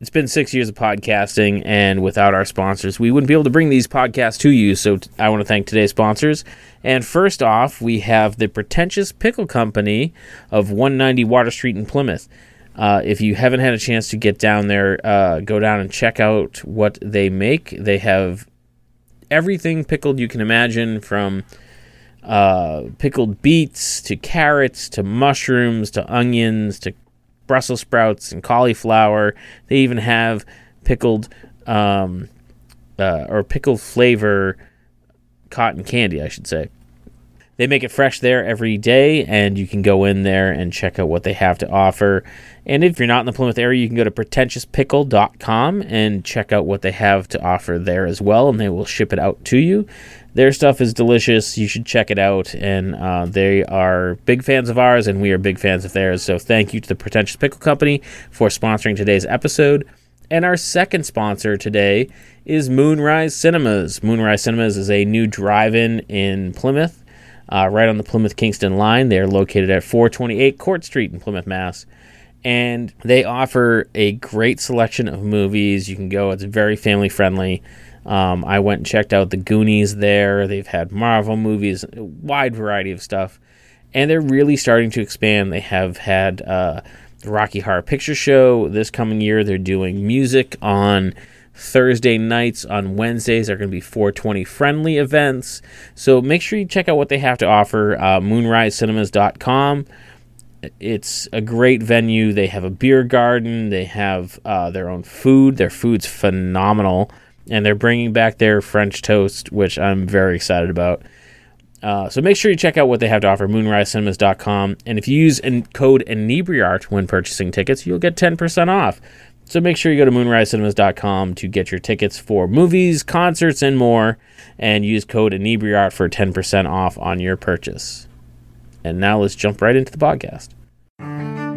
it's been six years of podcasting, and without our sponsors, we wouldn't be able to bring these podcasts to you. So t- I want to thank today's sponsors. And first off, we have the Pretentious Pickle Company of 190 Water Street in Plymouth. Uh, if you haven't had a chance to get down there, uh, go down and check out what they make. They have everything pickled you can imagine from uh, pickled beets to carrots to mushrooms to onions to Brussels sprouts and cauliflower. They even have pickled um, uh, or pickled flavor cotton candy, I should say. They make it fresh there every day, and you can go in there and check out what they have to offer. And if you're not in the Plymouth area, you can go to pretentiouspickle.com and check out what they have to offer there as well, and they will ship it out to you. Their stuff is delicious. You should check it out. And uh, they are big fans of ours, and we are big fans of theirs. So thank you to the Pretentious Pickle Company for sponsoring today's episode. And our second sponsor today is Moonrise Cinemas. Moonrise Cinemas is a new drive in in Plymouth, uh, right on the Plymouth Kingston line. They are located at 428 Court Street in Plymouth, Mass. And they offer a great selection of movies. You can go, it's very family friendly. Um, I went and checked out the Goonies there. They've had Marvel movies, a wide variety of stuff. And they're really starting to expand. They have had uh, the Rocky Horror Picture Show this coming year. They're doing music on Thursday nights. On Wednesdays they are going to be 420 friendly events. So make sure you check out what they have to offer. Uh, MoonriseCinemas.com. It's a great venue. They have a beer garden. They have uh, their own food. Their food's phenomenal and they're bringing back their French toast, which I'm very excited about. Uh, so make sure you check out what they have to offer, moonrisecinemas.com. And if you use an code inebriart when purchasing tickets, you'll get 10% off. So make sure you go to moonrisecinemas.com to get your tickets for movies, concerts, and more, and use code inebriart for 10% off on your purchase. And now let's jump right into the podcast.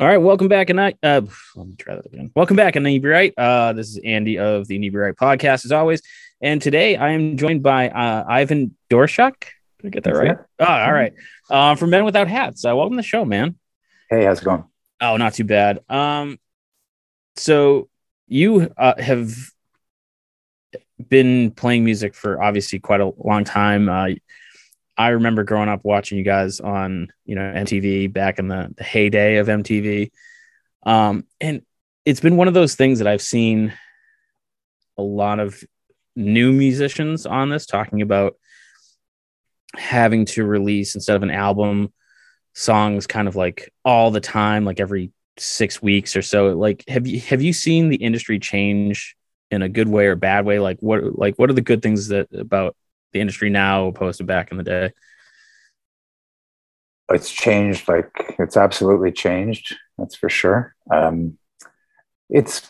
All right, welcome back, and I uh, let me try that again. Welcome back, and Inebriart. Uh, this is Andy of the Inebriart podcast, as always, and today I am joined by uh, Ivan Doroschuk. Did I get that right? Oh, all right. Uh, from Men Without Hats. Uh, welcome to the show, man. Hey, how's it going? Oh, not too bad. Um, so you uh, have been playing music for obviously quite a long time. Uh, I remember growing up watching you guys on, you know, MTV back in the, the heyday of MTV. Um, and it's been one of those things that I've seen a lot of new musicians on this talking about having to release instead of an album songs kind of like all the time, like every six weeks or so. Like, have you have you seen the industry change in a good way or bad way? Like, what like what are the good things that about the industry now opposed to back in the day? It's changed. Like it's absolutely changed. That's for sure. Um, it's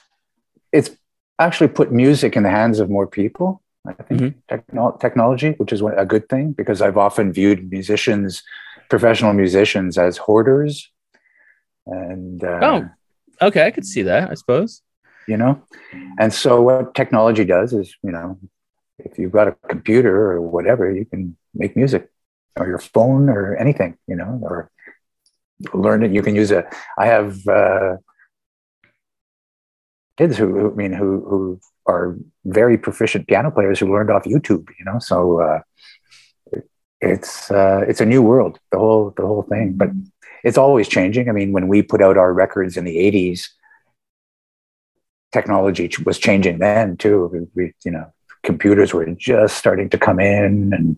it's actually put music in the hands of more people. I think mm-hmm. techno- technology, which is a good thing, because I've often viewed musicians, professional musicians, as hoarders. And uh, oh, okay, I could see that. I suppose you know. And so what technology does is, you know, if you've got a computer or whatever, you can make music or your phone or anything, you know, or learn it. You can use it. I have uh, kids who, I mean, who, who are very proficient piano players who learned off YouTube, you know, so uh, it's, uh, it's a new world, the whole, the whole thing, but it's always changing. I mean, when we put out our records in the 80s, technology was changing then too. We, you know, computers were just starting to come in and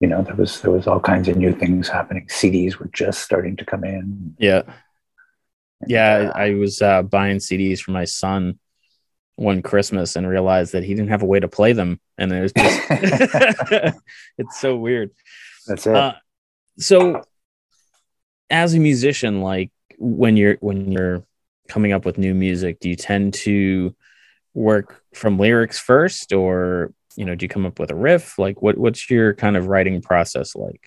you know there was there was all kinds of new things happening. Cds were just starting to come in. Yeah. Yeah uh, i was uh, buying cds for my son one christmas and realized that he didn't have a way to play them. And it was just it's so weird. That's it. Uh, so as a musician like when you're when you're coming up with new music, do you tend to work from lyrics first, or you know, do you come up with a riff? Like, what what's your kind of writing process like?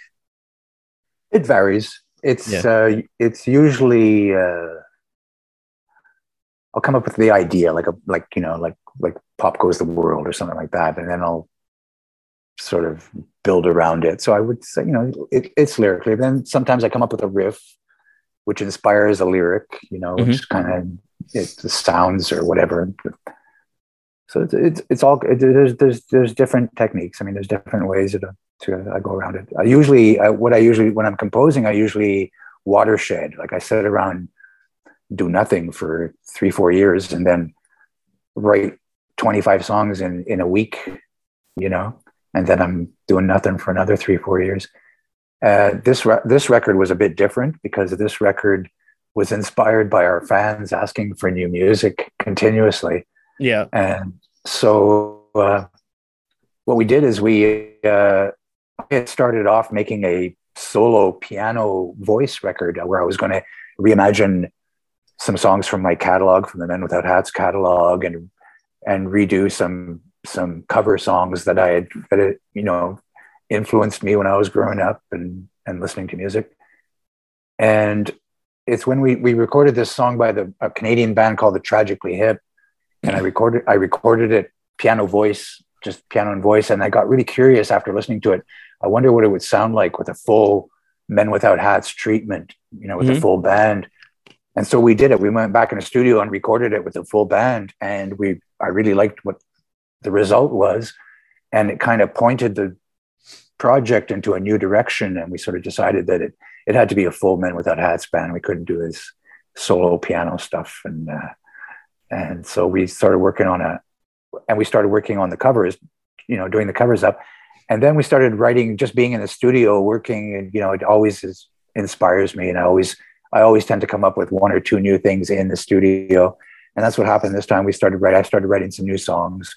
It varies. It's yeah. uh, it's usually uh, I'll come up with the idea, like a like you know, like like pop goes the world or something like that, and then I'll sort of build around it. So I would say, you know, it, it's lyrically. Then sometimes I come up with a riff, which inspires a lyric, you know, mm-hmm. which kind of it sounds or whatever. So it's it's, it's all it, there's there's there's different techniques. I mean, there's different ways to to I go around it. I usually I, what I usually when I'm composing, I usually watershed. Like I sit around, do nothing for three four years, and then write 25 songs in in a week. You know, and then I'm doing nothing for another three, four years. Uh, this re- this record was a bit different because this record was inspired by our fans asking for new music continuously. Yeah, and so uh, what we did is we uh, started off making a solo piano voice record where I was going to reimagine some songs from my catalog, from the Men Without Hats catalog, and and redo some some cover songs that I had that you know influenced me when I was growing up and and listening to music. And it's when we we recorded this song by the a Canadian band called the Tragically Hip, and I recorded I recorded it piano voice, just piano and voice, and I got really curious after listening to it. I wonder what it would sound like with a full Men Without Hats treatment, you know, with mm-hmm. a full band. And so we did it. We went back in the studio and recorded it with a full band, and we I really liked what the result was. And it kind of pointed the project into a new direction. And we sort of decided that it, it had to be a full Men Without Hats band. We couldn't do his solo piano stuff. And, uh, and so we started working on a, and we started working on the covers, you know, doing the covers up. And then we started writing, just being in the studio working. And, you know, it always is, inspires me. And I always, I always tend to come up with one or two new things in the studio. And that's what happened this time. We started writing, I started writing some new songs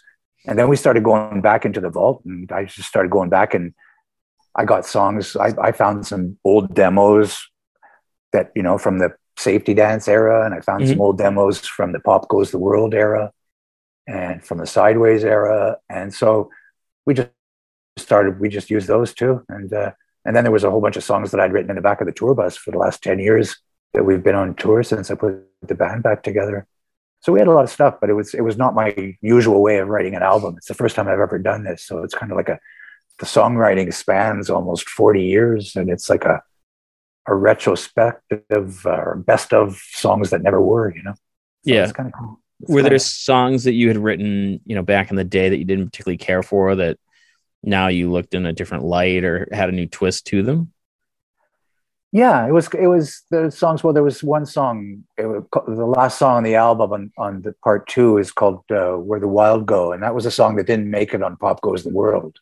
and then we started going back into the vault and I just started going back and I got songs. I, I found some old demos that, you know, from the safety dance era. And I found mm-hmm. some old demos from the pop goes the world era and from the sideways era. And so we just started, we just used those two. And, uh, and then there was a whole bunch of songs that I'd written in the back of the tour bus for the last 10 years that we've been on tour since I put the band back together so we had a lot of stuff, but it was it was not my usual way of writing an album. It's the first time I've ever done this, so it's kind of like a the songwriting spans almost forty years, and it's like a a retrospective or best of songs that never were. You know, so yeah, it's kind of cool. It's were there of, songs that you had written, you know, back in the day that you didn't particularly care for that now you looked in a different light or had a new twist to them? yeah it was it was the songs well there was one song It was, the last song on the album on, on the part two is called uh, where the wild go and that was a song that didn't make it on pop goes the world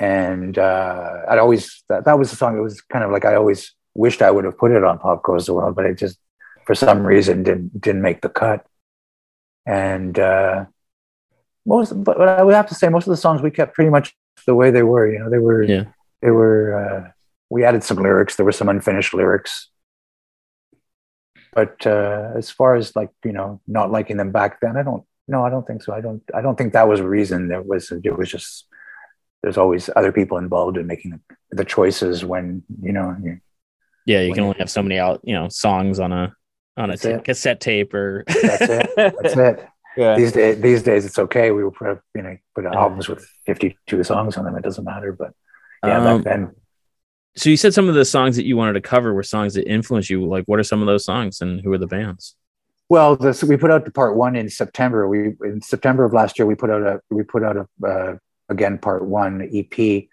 and uh, i'd always that, that was a song it was kind of like i always wished i would have put it on pop goes the world but it just for some reason didn't didn't make the cut and uh, most but i would have to say most of the songs we kept pretty much the way they were you know they were yeah they were uh, we added some lyrics. There were some unfinished lyrics. But uh, as far as like you know, not liking them back then, I don't. No, I don't think so. I don't. I don't think that was a reason. There was. It was just. There's always other people involved in making the choices when you know. You, yeah, you can only have so many out. You know, songs on a on a t- cassette tape or. that's it. That's it. Yeah. These days, these days, it's okay. We will put you know put out albums with 52 songs on them. It doesn't matter. But yeah, um, back then so you said some of the songs that you wanted to cover were songs that influenced you. Like, what are some of those songs, and who are the bands? Well, this, we put out the part one in September. We in September of last year we put out a we put out a uh, again part one EP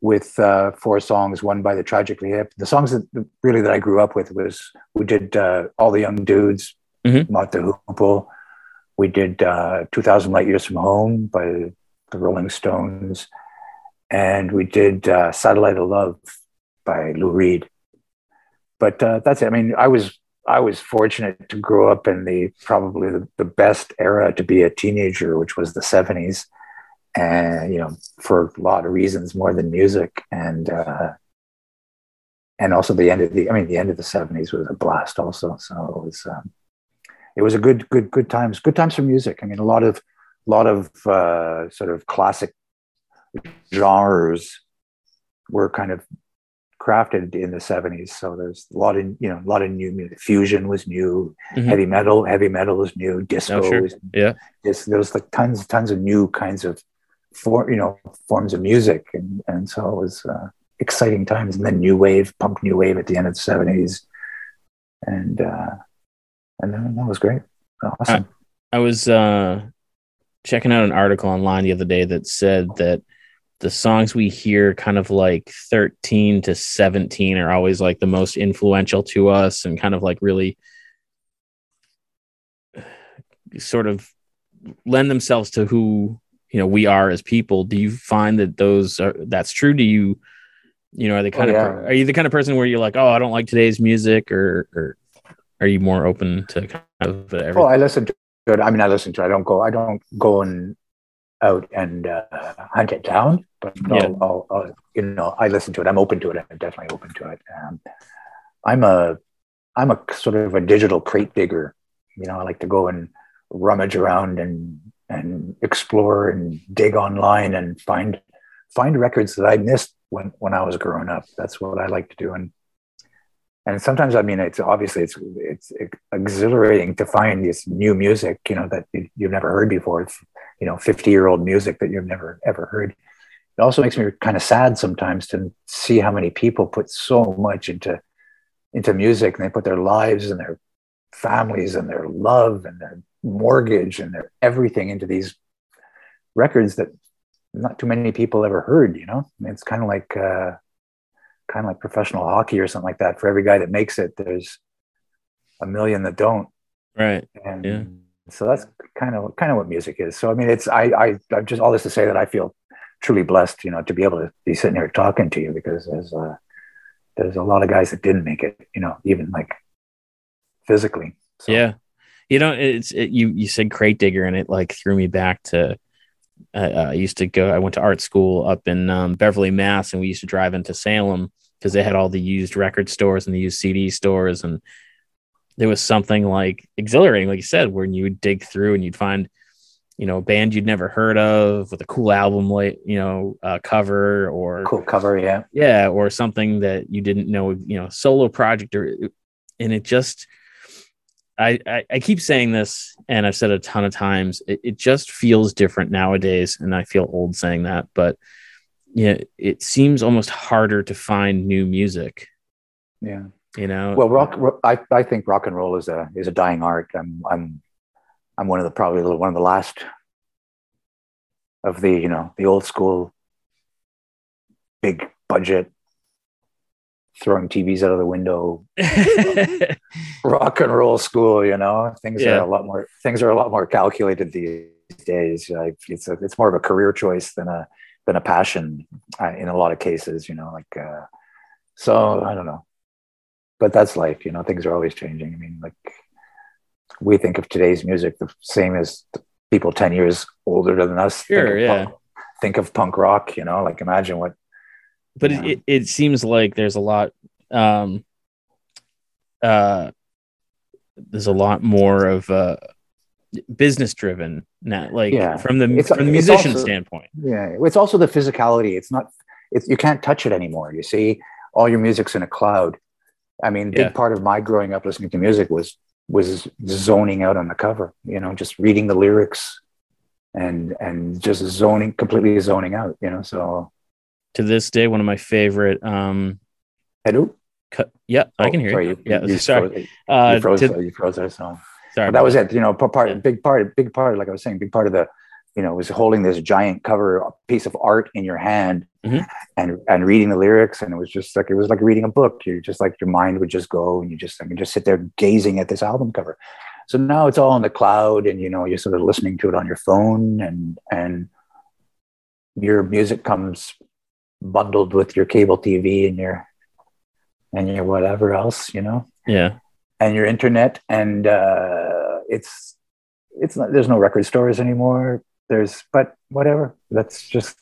with uh, four songs, one by the Tragically Hip. The songs that really that I grew up with was we did uh, all the young dudes, mm-hmm. The Hoople. We did uh, 2,000 Light Years from Home by the Rolling Stones, and we did uh, Satellite of Love by Lou Reed. But uh, that's it. I mean, I was I was fortunate to grow up in the probably the, the best era to be a teenager, which was the '70s, and you know, for a lot of reasons more than music, and uh, and also the end of the I mean, the end of the '70s was a blast also. So it was um, it was a good, good, good times. Good times for music. I mean, a lot of, a lot of uh, sort of classic genres were kind of crafted in the 70s so there's a lot of you know a lot of new music fusion was new mm-hmm. heavy metal heavy metal was new disco oh, sure. was, yeah this, there was like tons tons of new kinds of for you know forms of music. And and so it was uh, exciting times. And then new wave punk new wave at the end of the 70s and uh and then that was great. Awesome. I, I was uh checking out an article online the other day that said that the songs we hear kind of like 13 to 17 are always like the most influential to us and kind of like really sort of lend themselves to who you know we are as people do you find that those are that's true do you you know are the kind oh, yeah. of are you the kind of person where you're like oh i don't like today's music or or are you more open to kind of everything? well i listen to it i mean i listen to it i don't go i don't go and out and uh, hunt it down. But yeah. I'll, I'll, you know, I listen to it. I'm open to it. I'm definitely open to it. Um, I'm a, I'm a sort of a digital crate digger. You know, I like to go and rummage around and and explore and dig online and find find records that I missed when when I was growing up. That's what I like to do. And and sometimes I mean, it's obviously it's it's exhilarating to find this new music, you know, that you've never heard before. It's you know 50 year old music that you've never ever heard it also makes me kind of sad sometimes to see how many people put so much into into music and they put their lives and their families and their love and their mortgage and their everything into these records that not too many people ever heard you know it's kind of like uh, kind of like professional hockey or something like that for every guy that makes it there's a million that don't right and yeah so that's kind of kind of what music is. So I mean, it's I I I'm just all this to say that I feel truly blessed, you know, to be able to be sitting here talking to you because there's uh, there's a lot of guys that didn't make it, you know, even like physically. So. Yeah, you know, it's it, you you said crate digger and it like threw me back to. Uh, I used to go. I went to art school up in um, Beverly, Mass, and we used to drive into Salem because they had all the used record stores and the used CD stores, and there was something like exhilarating, like you said, when you would dig through and you'd find, you know, a band you'd never heard of with a cool album, like you know, uh, cover or cool cover, yeah, yeah, or something that you didn't know, you know, solo project or, and it just, I, I, I keep saying this, and I've said it a ton of times. It, it just feels different nowadays, and I feel old saying that, but yeah, it seems almost harder to find new music. Yeah you know well rock, I, I think rock and roll is a is a dying art i'm i'm i'm one of the probably one of the last of the you know the old school big budget throwing tvs out of the window. Rock and roll school you know? Things yeah. are a lot more things are a lot more calculated these days. Like it's a, it's more of a career choice than a than a passion uh, in a lot of cases you know like uh, so i don't know. But that's life you know? Things are always changing. I mean like we think of today's music the same as people 10 years older than us. Sure, think yeah. Punk, think of punk rock you know? Like imagine what but it, it, it, seems like there's a lot um uh there's a lot more of uh business driven now like yeah. from the it's, from the musician also, standpoint yeah it's also the physicality it's not it's you can't touch it anymore you see all your music's in a cloud I mean, big yeah. part of my growing up listening to music was was zoning out on the cover. You know, just reading the lyrics and and just zoning, completely zoning out. You know, so to this day, one of my favorite. um Hello. Cut. Yeah, oh, I can hear sorry, you. Yeah, you sorry. Froze, uh, you froze. To, you froze song. Sorry, that was it. You know, part, yeah. big part, big part. Like I was saying, big part of the you know, was holding this giant cover piece of art in your hand mm-hmm. and and reading the lyrics, and it was just like it was like reading a book. You just like your mind would just go, and you just I mean, just sit there gazing at this album cover. So now it's all in the cloud, and you know, you're sort of listening to it on your phone, and and your music comes bundled with your cable TV and your and your whatever else, you know. Yeah. And your internet, and uh, it's it's not. There's no record stores anymore there's but whatever that's just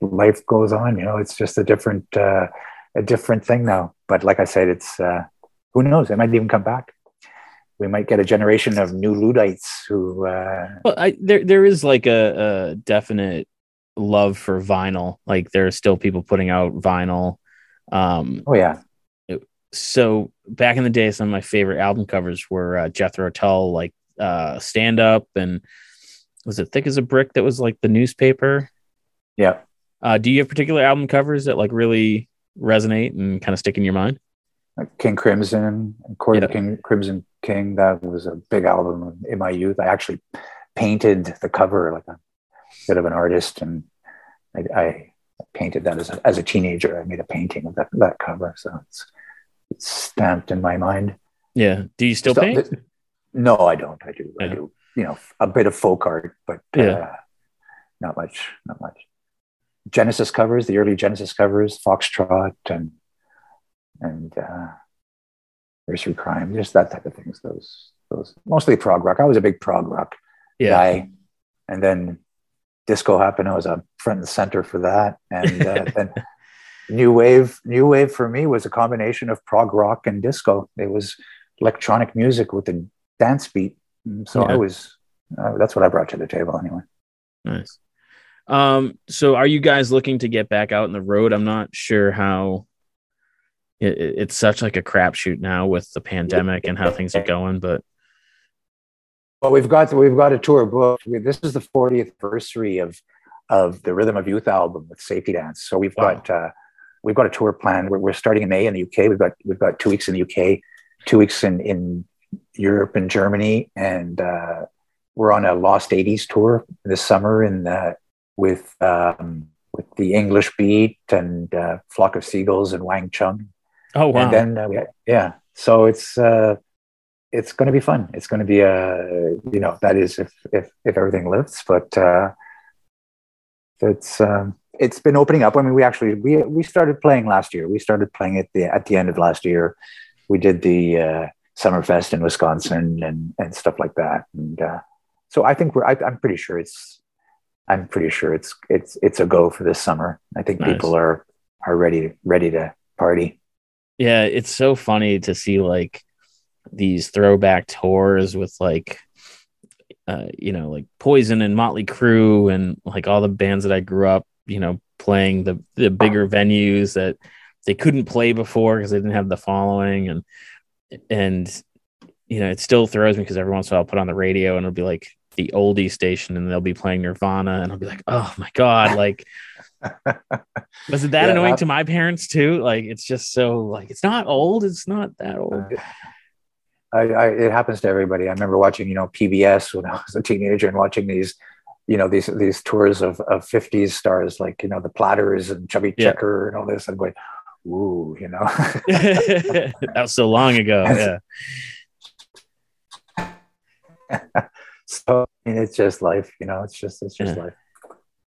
life goes on you know it's just a different uh, a different thing now but like i said it's uh, who knows it might even come back we might get a generation of new Luddites who. Uh, well, I, there there is like a, a definite love for vinyl. Like there are still people putting out vinyl. Um, oh yeah. So back in the day, some of my favorite album covers were uh, Jethro Tull, like uh, Stand Up, and was it Thick as a Brick that was like the newspaper. Yeah. Uh, do you have particular album covers that like really resonate and kind of stick in your mind? Like King Crimson, Court yeah. King Crimson King. That was a big album in my youth. I actually painted the cover like a bit of an artist, and I, I painted that as a, as a teenager. I made a painting of that that cover, so it's, it's stamped in my mind. Yeah. Do you still paint? no, I don't. I do. Yeah. I do. You know, a bit of folk art, but yeah. Uh, not much. Not much. Genesis covers, the early Genesis covers, Foxtrot and and uh, Nursery Cryme, just that type of things. Those those mostly prog rock. I was a big prog rock yeah. guy, and then disco happened. I was a front and center for that, and uh, then new wave. New wave for me was a combination of prog rock and disco. It was electronic music with a dance beat. So yeah. I was. Uh, that's what I brought to the table anyway. Nice. Um, so are you guys looking to get back out in the road? I'm not sure how it, it's such like a crapshoot now with the pandemic and how things are going, but well, we've got we've got a tour booked. This is the 40th anniversary of of the Rhythm of Youth album with Safety Dance. So we've wow. got uh, we've got a tour plan. We're, we're starting in May in the UK. We've got we've got two weeks in the UK, two weeks in in Europe and Germany, and uh, we're on a Lost 80s tour this summer in the with um, with the English Beat and uh, Flock of Seagulls and Wang Chung. Oh wow! And then uh, yeah, so it's uh, it's going to be fun. It's going to be a uh, you know that is if if if everything lifts, but uh, it's um, it's been opening up. I mean, we actually we we started playing last year. We started playing at the at the end of last year. We did the uh, Summerfest in Wisconsin and and stuff like that. And uh, so I think we're I, I'm pretty sure it's I'm pretty sure it's it's it's a go for this summer. I think nice. people are are ready ready to party. Yeah, it's so funny to see like these throwback tours with like uh, you know, like Poison and Motley Crue and like all the bands that I grew up, you know, playing the the bigger venues that they couldn't play before because they didn't have the following and and you know, it still throws me because every once in a while I'll put on the radio and it'll be like the oldie station and they'll be playing Nirvana and I'll be like, oh my god, like was it that yeah, annoying to my parents too? Like it's just so like it's not old, it's not that old. I, I, it happens to everybody. I remember watching, you know, PBS when I was a teenager and watching these, you know, these these tours of of 50s stars like, you know, the Platters and Chubby yeah. Checker and all this. and going, ooh, you know. that was so long ago. Yeah. so I mean, it's just life, you know. It's just it's just yeah. life.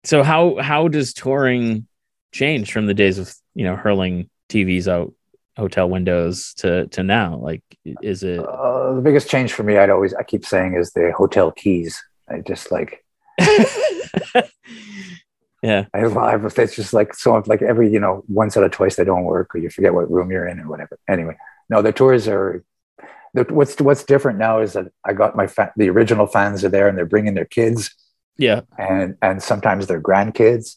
So how how does touring change from the days of you know hurling TVs out hotel windows to to now? Like, is it uh, the biggest change for me? I'd always I keep saying is the hotel keys. I just like. yeah, I, I, it's just like so. Like every you know, once out of twice they don't work, or you forget what room you're in, or whatever. Anyway, no, the tours are the, what's what's different now is that I got my fa- the original fans are there and they're bringing their kids, yeah, and and sometimes their grandkids.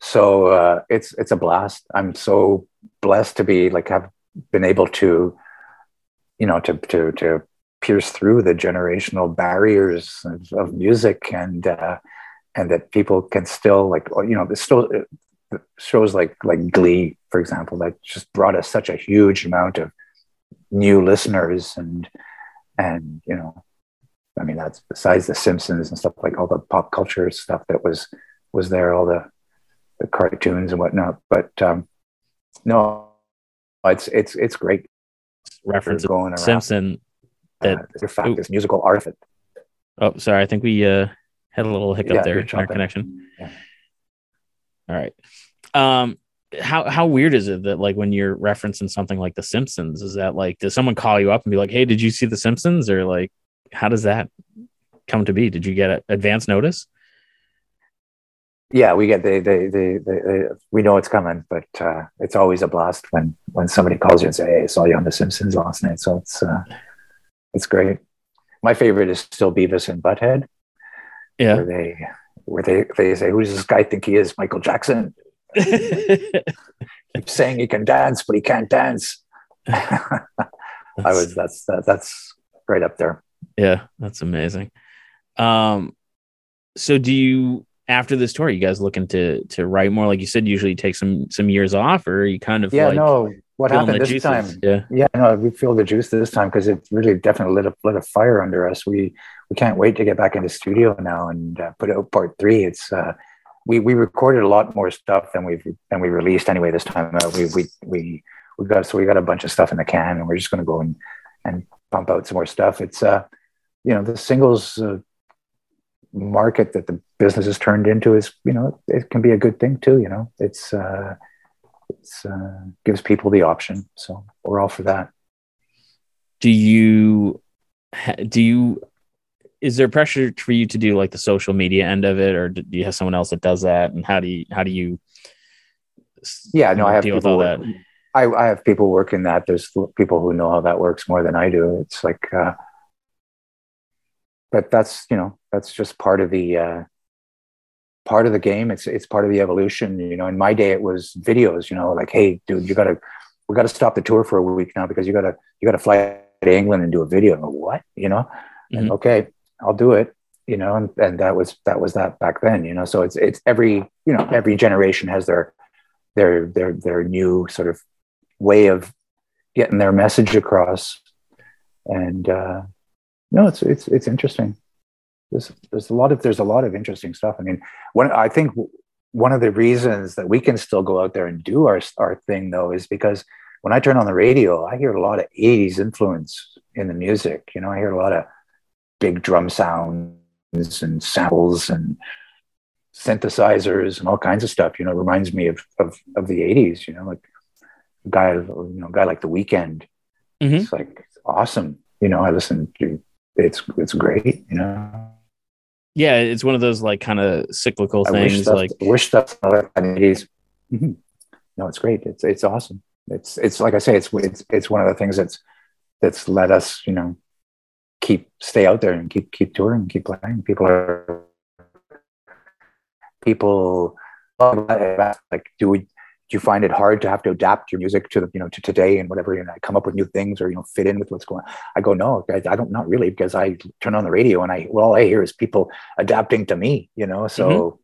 So uh, it's it's a blast. I'm so blessed to be like have been able to, you know, to to to pierce through the generational barriers of, of music and uh, and that people can still like you know the still shows like like Glee for example that just brought us such a huge amount of new listeners and and you know i mean that's besides the simpsons and stuff like all the pop culture stuff that was was there all the the cartoons and whatnot. But um no it's it's it's great reference going around. simpson that uh, in fact this musical art oh sorry i think we uh had a little hiccup yeah, there in our connection yeah. all right um how how weird is it that like when you're referencing something like The Simpsons, is that like does someone call you up and be like, "Hey, did you see The Simpsons?" Or like, how does that come to be? Did you get an advance notice? Yeah, we get they they they, they, they we know it's coming, but uh, it's always a blast when when somebody calls you and say, "Hey, I saw you on The Simpsons last night." So it's uh, it's great. my favorite is still Beavis and Butthead. Yeah. Where they where they, they say, Who does this guy think he is? Michael Jackson. Keeps saying he can dance, but he can't dance. I was that's that, that's right up there. Yeah, that's amazing. Um so do you after this tour, you guys looking to to write more? Like you said, usually take some some years off, or you kind of yeah, like no. What happened this juices? time? Yeah. Yeah, no, we feel the juice this time because it really definitely lit a lit a fire under us. We we can't wait to get back into studio now and uh, put out part three. It's uh, we we recorded a lot more stuff than we've than we released anyway this time. out. we we we we got so we got a bunch of stuff in the can, and we're just going to go and and pump out some more stuff. It's uh, you know, the singles uh, market that the business has turned into is you know it can be a good thing too. You know, it's uh, it's uh, gives people the option, so we're all for that. Do you do you is there pressure for you to do like the social media end of it, or do you have someone else that does that? And how do you how do you Yeah, no, I have deal with people all that? I, I have people working that. There's people who know how that works more than I do. It's like, uh, but that's you know that's just part of the uh, part of the game. It's it's part of the evolution. You know, in my day it was videos. You know, like hey, dude, you gotta we gotta stop the tour for a week now because you gotta you gotta fly to England and do a video. What? You know, and Mhm. okay, I'll do it. You know, and, and that was that was that back then. You know, so it's it's every you know every generation has their their their their new sort of way of getting their message across and uh no it's it's it's interesting. There's there's a lot of there's a lot of interesting stuff. I mean one i think one of the reasons that we can still go out there and do our our thing though is because when i turn on the radio i hear a lot of 80s influence in the music. You know i hear a lot of big drum sounds and samples and synthesizers and all kinds of stuff you know it reminds me of of, of the 80s you know like a guy you know a guy like the Weeknd Mhm. it's like awesome. You know i listen to it's it's great you know Yeah, it's one of those like kind of cyclical i wish things. stuff, Like wish stuff like that in the 80s Mhm. no it's great it's it's awesome it's it's like i say it's it's it's one of the things that's that's let us you know keep stay out there and keep keep touring keep playing people are people like do we do you find it hard to have to adapt your music to the you know to today and whatever and come up with new things or you know fit in with what's going on i go no I, I don't not really because i turn on the radio and i well all i hear is people adapting to me you know so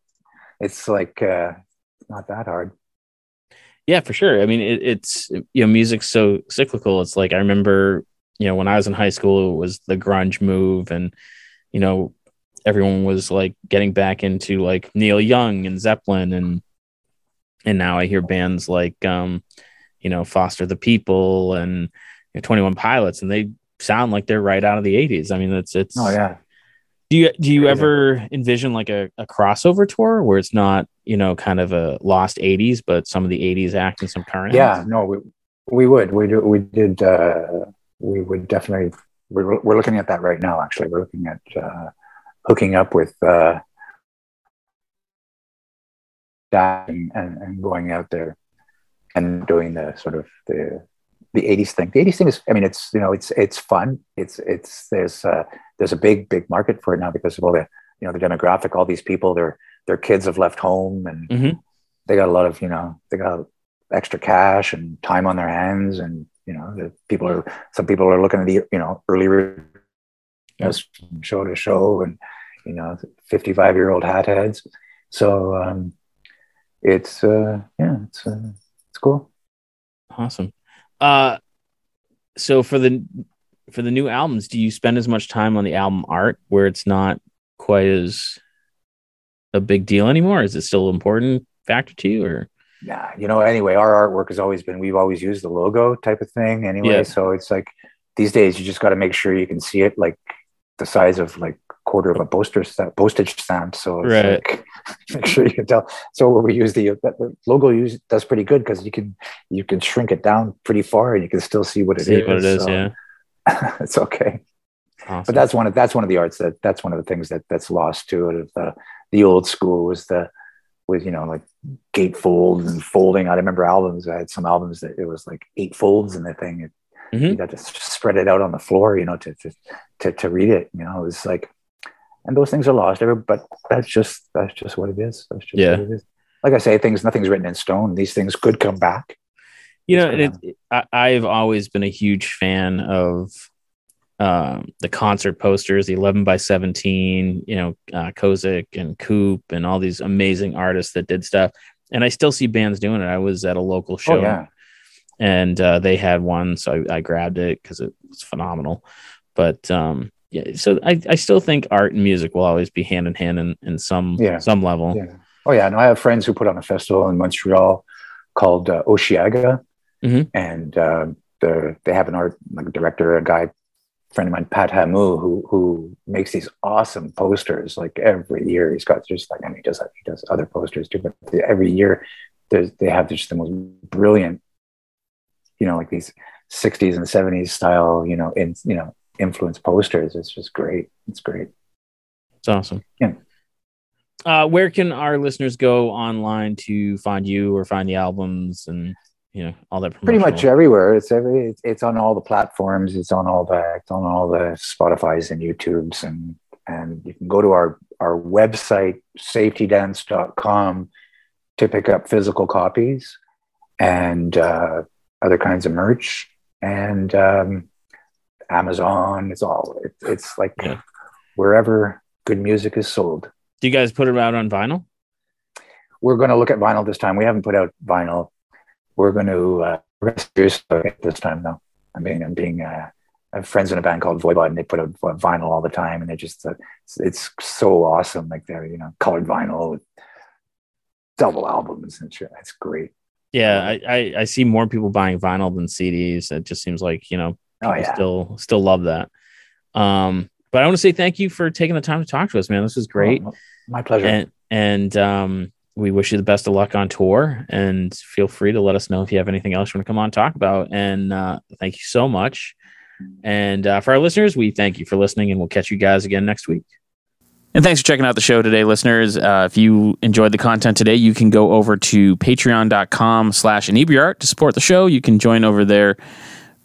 it's like uh not that hard Yeah, for sure. I mean, it, it's you know, music's so cyclical. It's like I remember, you know, when I was in high school, it was the grunge move, and you know, everyone was like getting back into like Neil Young and Zeppelin, and and now I hear bands like, um, you know, Foster the People and you know, Twenty One Pilots, and they sound like they're right out of the '80s. I mean, it's it's. oh yeah Do you do you Crazy. ever envision like a, a crossover tour where it's not you know kind of a lost '80s, but some of the '80s act and some current? yeah no we, we would we do we did uh we would definitely we're, we're looking at that right now actually we're looking at uh hooking up with uh that and, and, and going out there and doing the sort of the the 80s thing. The 80s thing is i mean it's you know it's it's fun. It's it's there's uh there's a big big market for it now because of all the you know the demographic all these people their their kids have left home and Mhm. they got a lot of you know they got extra cash and time on their hands and you know the people are some people are looking at the you know early know, show to show and you know 55 year old hat heads so um it's uh yeah it's uh, it's cool Awesome. Uh, so for the for the new albums, do you spend as much time on the album art where it's not quite as a big deal anymore? Is it still an important factor to you, or yeah you know anyway our artwork has always been we've always used the logo type of thing anyway Yeah. so it's like these days you just got to make sure you can see it like the size of like quarter of a postage stamp, postage stamp so it's Right. like make sure you can tell so where we use the, the logo use does pretty good because you can you can shrink it down pretty far and you can still see what it is. see what it is? so yeah, it's okay awesome. but that's one of that's one of the arts that that's one of the things that that's lost to it of the the old school was the was you know like gatefold and folding i remember albums i had some albums that it was like eight folds in the thing it, Mm-hmm. You got to spread it out on the floor, you know, to, to, to, to read it, you know, it was like, and those things are lost but that's just, that's just what it is. That's just yeah. what it is. Like I say, things, nothing's written in stone. These things could come back. You know, it, it, I, I've always been a huge fan of um, the concert posters, the 11 by 17, you know, uh, Kozik and Coop and all these amazing artists that did stuff. And I still see bands doing it. I was at a local show Oh, yeah. and uh, they had one. So I, I grabbed it because it was phenomenal. But um, yeah, so I, I still think art and music will always be hand in hand in, in some, Yeah. some level. Yeah. Oh yeah. No, I have friends who put on a festival in Montreal called uh, Osheaga, Mhm. and uh, the they have an art like director, a guy, friend of mine, Pat Hamu, who who makes these awesome posters. Like every year, he's got just like and he does he does other posters too, but every year they have just the most brilliant, you know, like these '60s and '70s style, you know, in you know influence posters. It's just great. It's great. It's awesome. Yeah. Uh, where can our listeners go online to find you or find the albums and you know all that? pretty much everywhere. It's every it's, it's on all the platforms. It's on all the it's on all the Spotify's and YouTubes and and you can go to our our website safetydance.com to pick up physical copies and uh, other kinds of merch and um, Amazon. It's all it, it's like Yeah. wherever good music is sold. Do you guys put it out on vinyl? We're going to look at vinyl this time. We haven't put out vinyl. We're going to uh, we're going to seriously look at this time though. I mean, I'm being uh, I have friends in a band called Voivod, and they put out vinyl all the time, and they just uh, it's, it's so awesome. Like they're you know colored vinyl with double albums and shit. It's great. Yeah, I, I, I see more people buying vinyl than CDs. It just seems like you know Oh people yeah, still still love that. Um, but I want to say thank you for taking the time to talk to us, man. This was great, Oh, my pleasure. and and um, we wish you the best of luck on tour. And feel free to let us know if you have anything else you want to come on and talk about. And uh, thank you so much. And uh, for our listeners, we thank you for listening, and we'll catch you guys again next week. And thanks for checking out the show today, listeners. Uh, if you enjoyed the content today, you can go over to patreon.com slash inebriart to support the show. You can join over there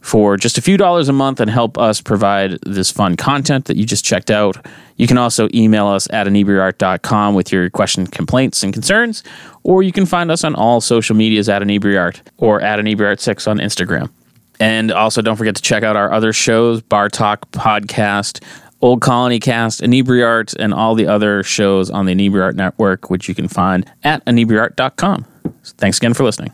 for just a few dollars a month and help us provide this fun content that you just checked out. You can also email us at inebriart.com with your questions, complaints, and concerns, or you can find us on all social medias at inebriart or at inebriart6 on Instagram. And also, don't forget to check out our other shows Bar Talk Podcast, Old Colony Cast, Inebriart, and all the other shows on the Inebriart Network, which you can find at inebriart.com. Thanks again for listening.